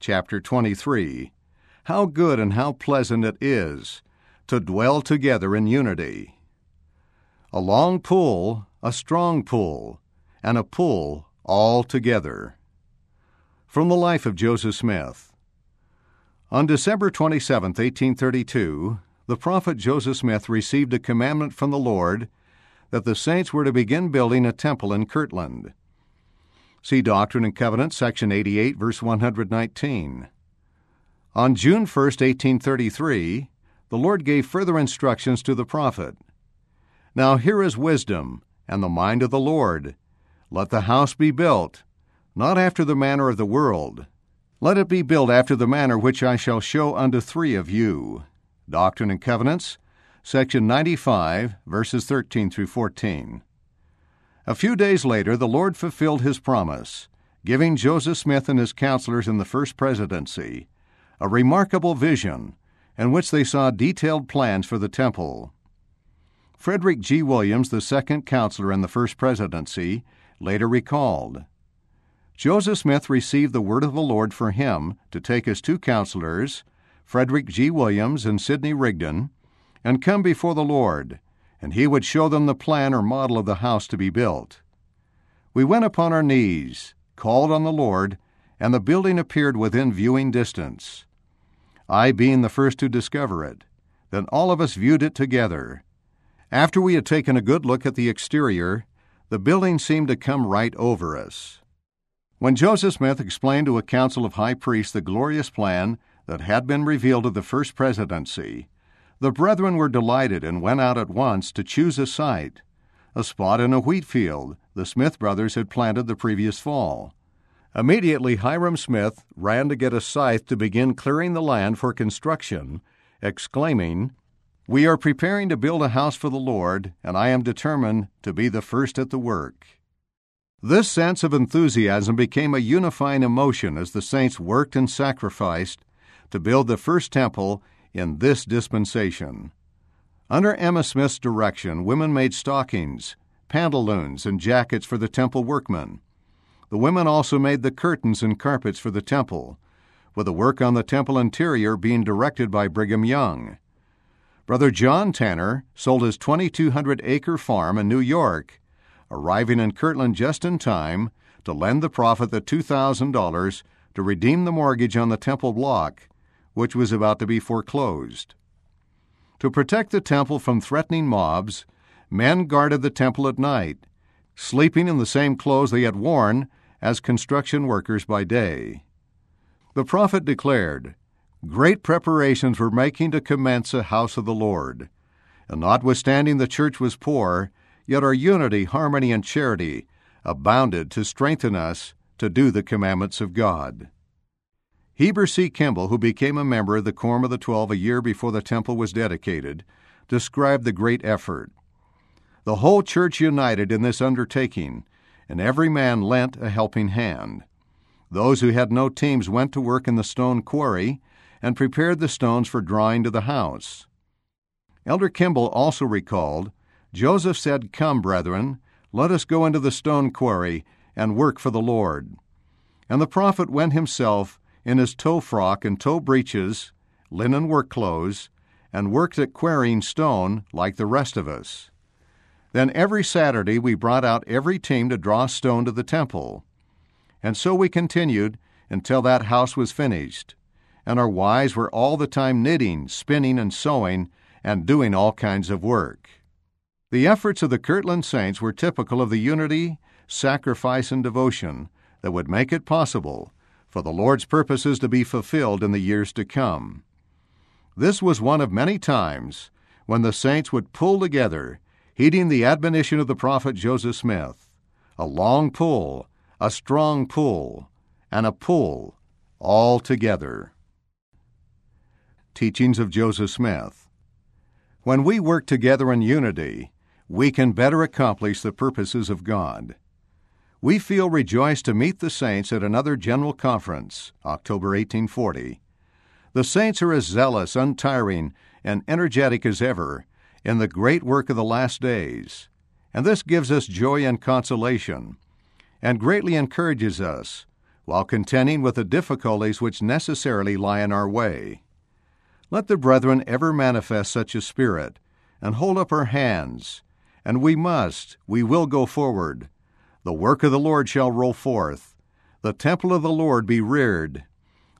chapter 23. How good and how pleasant it is to dwell together in unity. A long pull, a strong pull, and a pull all together. From the life of Joseph Smith. On December 27, 1832, the prophet Joseph Smith received a commandment from the Lord that the saints were to begin building a temple in Kirtland. See Doctrine and Covenants, section 88, verse 119. On June 1, 1833, the Lord gave further instructions to the prophet. Now here is wisdom and the mind of the Lord. Let the house be built, not after the manner of the world. Let it be built after the manner which I shall show unto three of you. Doctrine and Covenants, section 95, verses 13 through 14. A few days later, the Lord fulfilled his promise, giving Joseph Smith and his counselors in the first presidency a remarkable vision in which they saw detailed plans for the temple. Frederick G. Williams, the second counselor in the first presidency, later recalled Joseph Smith received the word of the Lord for him to take his two counselors, Frederick G. Williams and Sidney Rigdon, and come before the Lord, and he would show them the plan or model of the house to be built. We went upon our knees, called on the Lord, and the building appeared within viewing distance. I being the first to discover it. Then all of us viewed it together. After we had taken a good look at the exterior, the building seemed to come right over us. When Joseph Smith explained to a council of high priests the glorious plan that had been revealed to the first presidency, the brethren were delighted and went out at once to choose a site, a spot in a wheat field the Smith brothers had planted the previous fall. Immediately, Hyrum Smith ran to get a scythe to begin clearing the land for construction, exclaiming, We are preparing to build a house for the Lord, and I am determined to be the first at the work. This sense of enthusiasm became a unifying emotion as the saints worked and sacrificed to build the first temple in this dispensation. Under Emma Smith's direction, women made stockings, pantaloons, and jackets for the temple workmen. The women also made the curtains and carpets for the temple, with the work on the temple interior being directed by Brigham Young. Brother John Tanner sold his 2,200 acre farm in New York, arriving in Kirtland just in time to lend the prophet the $2,000 to redeem the mortgage on the temple block, which was about to be foreclosed. To protect the temple from threatening mobs, men guarded the temple at night, sleeping in the same clothes they had worn as construction workers by day. The prophet declared, Great preparations were making to commence a house of the Lord. And notwithstanding the church was poor, yet our unity, harmony, and charity abounded to strengthen us to do the commandments of God. Heber C. Kimball, who became a member of the Quorum of the Twelve a year before the temple was dedicated, described the great effort. The whole church united in this undertaking, and every man lent a helping hand. Those who had no teams went to work in the stone quarry and prepared the stones for drawing to the house. Elder Kimball also recalled Joseph said, Come, brethren, let us go into the stone quarry and work for the Lord. And the prophet went himself in his tow frock and tow breeches, linen work clothes, and worked at quarrying stone like the rest of us. Then every Saturday we brought out every team to draw stone to the temple. And so we continued until that house was finished. And our wives were all the time knitting, spinning, and sewing, and doing all kinds of work. The efforts of the Kirtland Saints were typical of the unity, sacrifice, and devotion that would make it possible for the Lord's purposes to be fulfilled in the years to come. This was one of many times when the saints would pull together heeding the admonition of the prophet Joseph Smith a long pull, a strong pull, and a pull all together. Teachings of Joseph Smith. When we work together in unity, we can better accomplish the purposes of God. We feel rejoiced to meet the saints at another general conference, October 1840. The saints are as zealous, untiring, and energetic as ever in the great work of the last days, and this gives us joy and consolation, and greatly encourages us while contending with the difficulties which necessarily lie in our way. Let the brethren ever manifest such a spirit, and hold up our hands, and we must, we will go forward. The work of the Lord shall roll forth, the temple of the Lord be reared,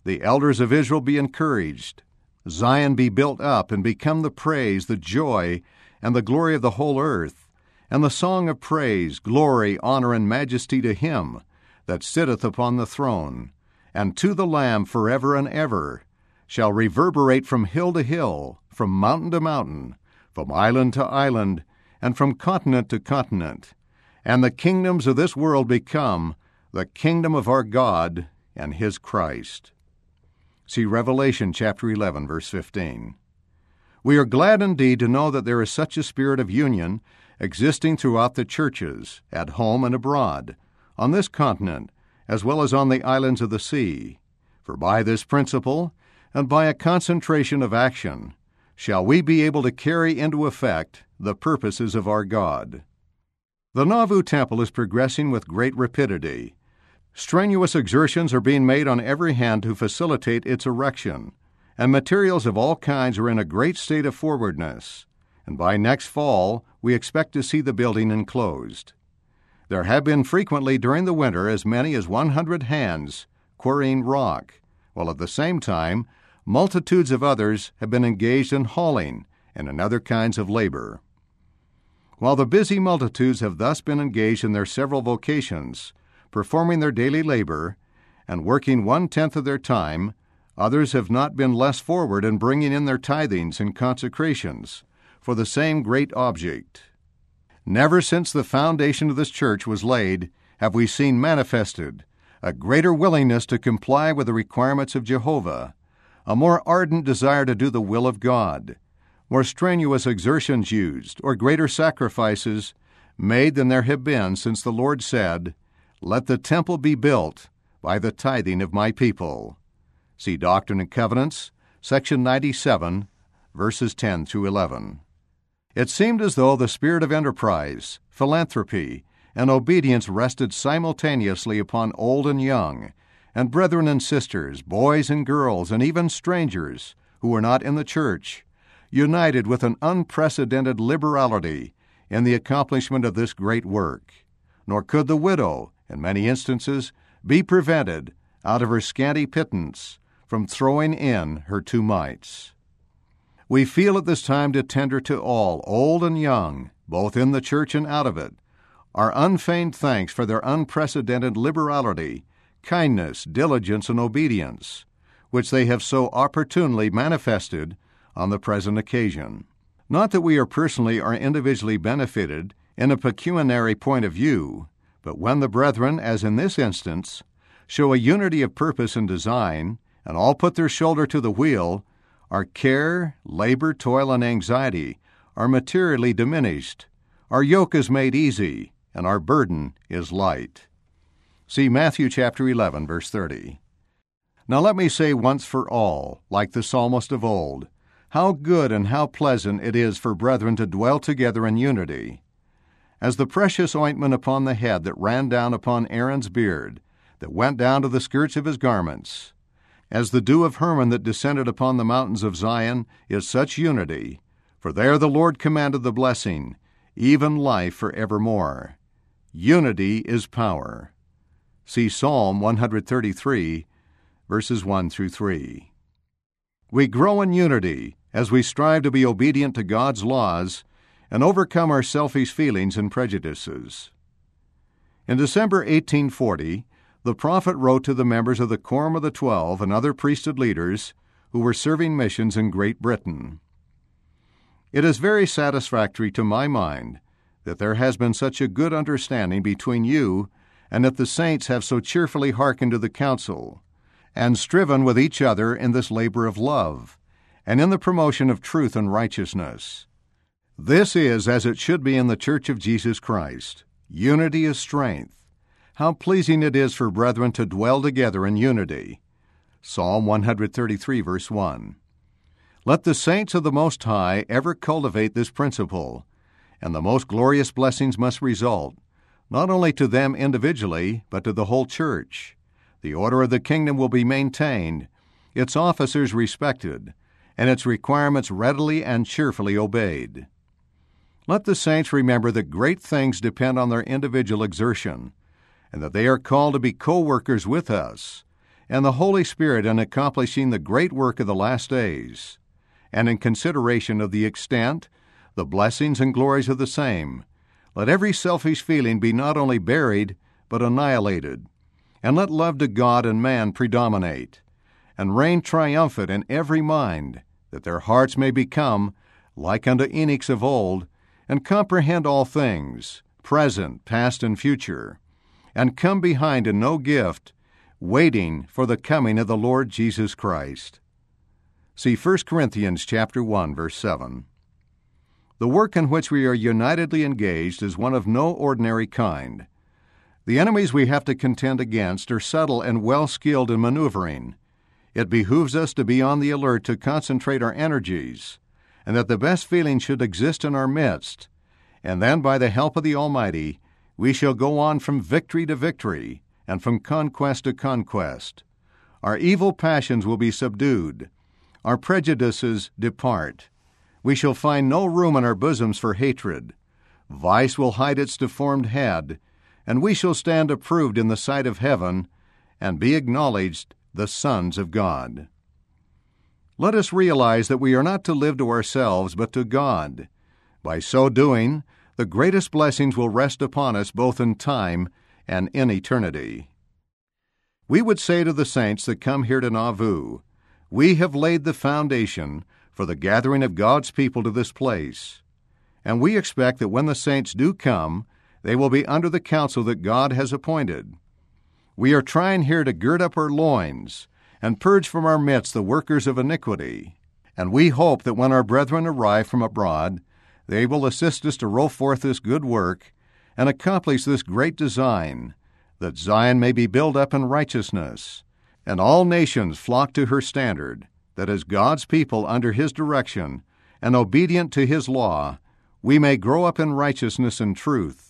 the elders of Israel be encouraged, Zion be built up and become the praise, the joy, and the glory of the whole earth, and the song of praise, glory, honor, and majesty to Him that sitteth upon the throne, and to the Lamb forever and ever, shall reverberate from hill to hill, from mountain to mountain, from island to island, and from continent to continent, and the kingdoms of this world become the kingdom of our God and His Christ. See Revelation chapter 11, verse 15. We are glad indeed to know that there is such a spirit of union existing throughout the churches, at home and abroad, on this continent, as well as on the islands of the sea. For by this principle, and by a concentration of action, shall we be able to carry into effect the purposes of our God. The Nauvoo Temple is progressing with great rapidity. Strenuous exertions are being made on every hand to facilitate its erection, and materials of all kinds are in a great state of forwardness, and by next fall we expect to see the building enclosed. There have been frequently during the winter as many as 100 hands quarrying rock, while at the same time multitudes of others have been engaged in hauling and in other kinds of labor. While the busy multitudes have thus been engaged in their several vocations, performing their daily labor, and working one tenth of their time, others have not been less forward in bringing in their tithings and consecrations for the same great object. Never since the foundation of this church was laid have we seen manifested a greater willingness to comply with the requirements of Jehovah, a more ardent desire to do the will of God, more strenuous exertions used, or greater sacrifices made than there have been since the Lord said, Let the temple be built by the tithing of my people. See Doctrine and Covenants, section 97, verses 10 through 11. It seemed as though the spirit of enterprise, philanthropy, and obedience rested simultaneously upon old and young, and brethren and sisters, boys and girls, and even strangers who were not in the church, united with an unprecedented liberality in the accomplishment of this great work. Nor could the widow, in many instances, be prevented, out of her scanty pittance, from throwing in her two mites. We feel at this time to tender to all, old and young, both in the church and out of it, our unfeigned thanks for their unprecedented liberality, kindness, diligence, and obedience, which they have so opportunely manifested on the present occasion. Not that we are personally or individually benefited in a pecuniary point of view, but when the brethren, as in this instance, show a unity of purpose and design, and all put their shoulder to the wheel, our care, labor, toil, and anxiety are materially diminished. Our yoke is made easy, and our burden is light. See Matthew chapter 11, verse 30. Now let me say once for all, like the psalmist of old, how good and how pleasant it is for brethren to dwell together in unity. As the precious ointment upon the head that ran down upon Aaron's beard, that went down to the skirts of his garments, as the dew of Hermon that descended upon the mountains of Zion is such unity, for there the Lord commanded the blessing, even life for evermore. Unity is power. See Psalm 133, verses 1 through 3. We grow in unity as we strive to be obedient to God's laws and overcome our selfish feelings and prejudices. In December 1840, the prophet wrote to the members of the Quorum of the Twelve and other priesthood leaders who were serving missions in Great Britain. It is very satisfactory to my mind that there has been such a good understanding between you and that the saints have so cheerfully hearkened to the counsel and striven with each other in this labor of love and in the promotion of truth and righteousness. This is as it should be in the Church of Jesus Christ. Unity is strength. How pleasing it is for brethren to dwell together in unity. Psalm 133, verse 1. Let the saints of the Most High ever cultivate this principle, and the most glorious blessings must result, not only to them individually, but to the whole church. the order of the kingdom will be maintained, its officers respected, and its requirements readily and cheerfully obeyed. Let the saints remember that great things depend on their individual exertion, and that they are called to be co workers with us and the Holy Spirit in accomplishing the great work of the last days, and in consideration of the extent, the blessings, and glories of the same. Let every selfish feeling be not only buried, but annihilated, and let love to God and man predominate, and reign triumphant in every mind, that their hearts may become, like unto Enoch's of old, and comprehend all things, present, past, and future, and come behind in no gift, waiting for the coming of the Lord Jesus Christ. See 1 Corinthians chapter 1 verse 7. The work in which we are unitedly engaged is one of no ordinary kind. The enemies we have to contend against are subtle and well skilled in maneuvering. It behooves us to be on the alert to concentrate our energies, and that the best feeling should exist in our midst, and then by the help of the Almighty, we shall go on from victory to victory, and from conquest to conquest. Our evil passions will be subdued, our prejudices depart. We shall find no room in our bosoms for hatred. Vice will hide its deformed head, and we shall stand approved in the sight of heaven and be acknowledged the sons of God. Let us realize that we are not to live to ourselves, but to God. By so doing, the greatest blessings will rest upon us both in time and in eternity. We would say to the saints that come here to Nauvoo, We have laid the foundation for the gathering of God's people to this place, and we expect that when the saints do come, they will be under the counsel that God has appointed. We are trying here to gird up our loins and purge from our midst the workers of iniquity, and we hope that when our brethren arrive from abroad, they will assist us to roll forth this good work and accomplish this great design, that Zion may be built up in righteousness, and all nations flock to her standard, that as God's people under His direction and obedient to His law, we may grow up in righteousness and truth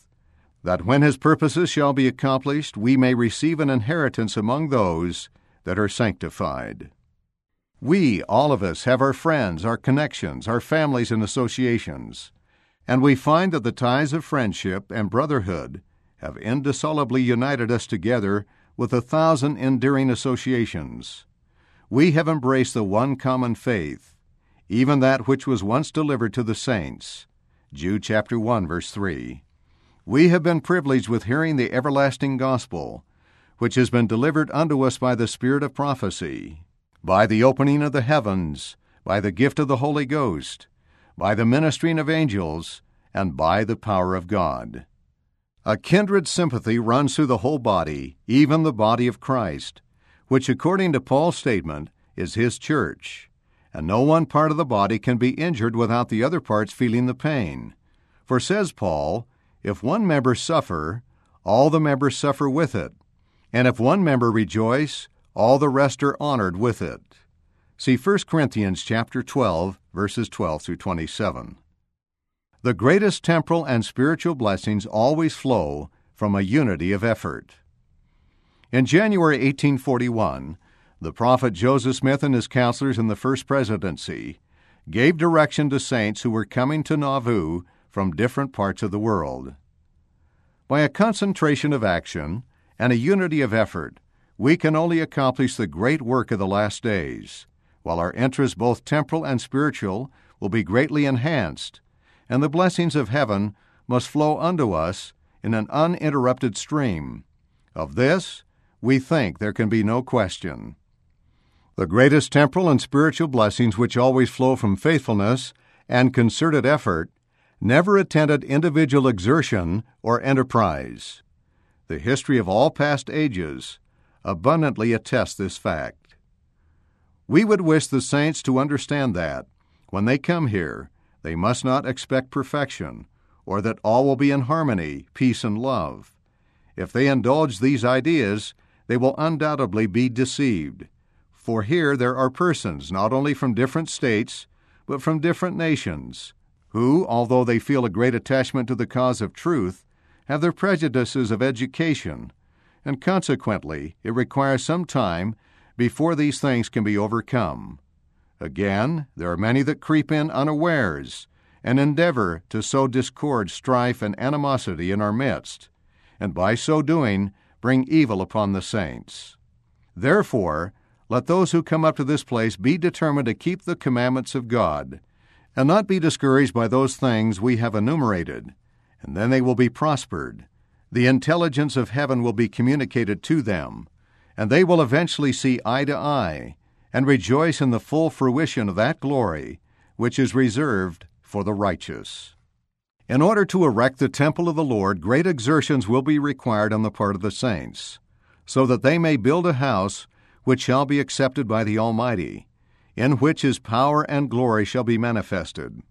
that when his purposes shall be accomplished, we may receive an inheritance among those that are sanctified. We, all of us, have our friends, our connections, our families and associations, and we find that the ties of friendship and brotherhood have indissolubly united us together with a thousand endearing associations. We have embraced the one common faith, even that which was once delivered to the saints. Jude chapter 1 verse 3. We have been privileged with hearing the everlasting gospel, which has been delivered unto us by the Spirit of prophecy, by the opening of the heavens, by the gift of the Holy Ghost, by the ministering of angels, and by the power of God. A kindred sympathy runs through the whole body, even the body of Christ, which, according to Paul's statement, is his church, and no one part of the body can be injured without the other parts feeling the pain. For, says Paul, if one member suffer, all the members suffer with it. And if one member rejoice, all the rest are honored with it. See 1 Corinthians chapter 12, verses 12 through 27. The greatest temporal and spiritual blessings always flow from a unity of effort. In January 1841, the prophet Joseph Smith and his counselors in the First Presidency gave direction to saints who were coming to Nauvoo from different parts of the world. By a concentration of action and a unity of effort, we can only accomplish the great work of the last days, while our interests, both temporal and spiritual, will be greatly enhanced, and the blessings of heaven must flow unto us in an uninterrupted stream. Of this, we think there can be no question. The greatest temporal and spiritual blessings which always flow from faithfulness and concerted effort never attended individual exertion or enterprise. The history of all past ages abundantly attests this fact. We would wish the saints to understand that, when they come here, they must not expect perfection, or that all will be in harmony, peace, and love. If they indulge these ideas, they will undoubtedly be deceived. For here there are persons not only from different states, but from different nations, who, although they feel a great attachment to the cause of truth, have their prejudices of education, and consequently it requires some time before these things can be overcome. Again, there are many that creep in unawares and endeavor to sow discord, strife, and animosity in our midst, and by so doing bring evil upon the saints. Therefore, let those who come up to this place be determined to keep the commandments of God, and not be discouraged by those things we have enumerated, and then they will be prospered. The intelligence of heaven will be communicated to them, and they will eventually see eye to eye and rejoice in the full fruition of that glory which is reserved for the righteous. In order to erect the temple of the Lord, great exertions will be required on the part of the saints, so that they may build a house which shall be accepted by the Almighty, in which His power and glory shall be manifested.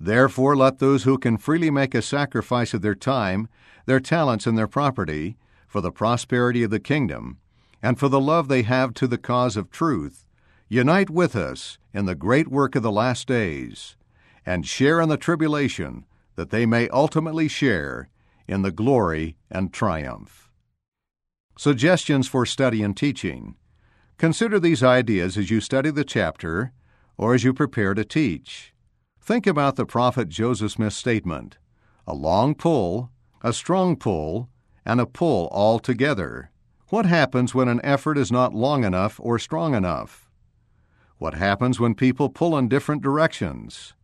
Therefore, let those who can freely make a sacrifice of their time, their talents, and their property, for the prosperity of the kingdom, and for the love they have to the cause of truth, unite with us in the great work of the last days, and share in the tribulation, that they may ultimately share in the glory and triumph. Suggestions for study and teaching. Consider these ideas as you study the chapter or as you prepare to teach. Think about the prophet Joseph Smith's statement a long pull, a strong pull, and a pull all together. What happens when an effort is not long enough or strong enough? What happens when people pull in different directions?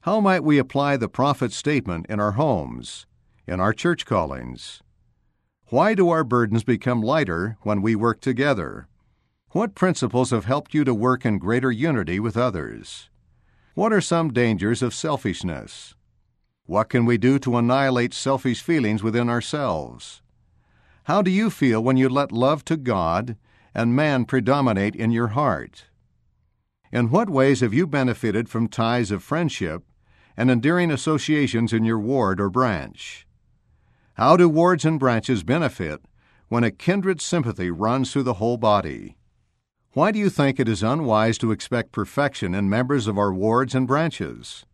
How might we apply the prophet's statement in our homes, in our church callings? Why do our burdens become lighter when we work together? What principles have helped you to work in greater unity with others? What are some dangers of selfishness? What can we do to annihilate selfish feelings within ourselves? How do you feel when you let love to God and man predominate in your heart? In what ways have you benefited from ties of friendship and endearing associations in your ward or branch? How do wards and branches benefit when a kindred sympathy runs through the whole body? Why do you think it is unwise to expect perfection in members of our wards and branches?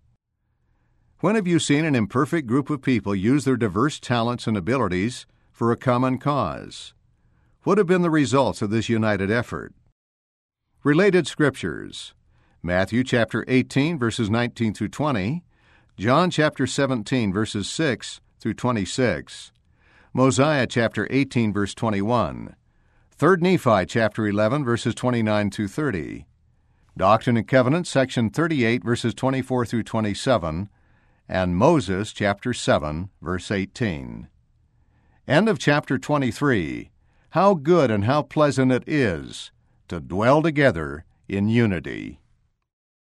When have you seen an imperfect group of people use their diverse talents and abilities for a common cause. What have been the results of this united effort? Related scriptures Matthew chapter 18 verses 19 through 20, John chapter 17 verses 6 through 26, Mosiah chapter 18 verse 21, 3 Nephi chapter 11 verses 29 to 30, Doctrine and Covenants section 38 verses 24 through 27, and Moses chapter 7 verse 18. End of chapter 23. How good and how pleasant it is to dwell together in unity.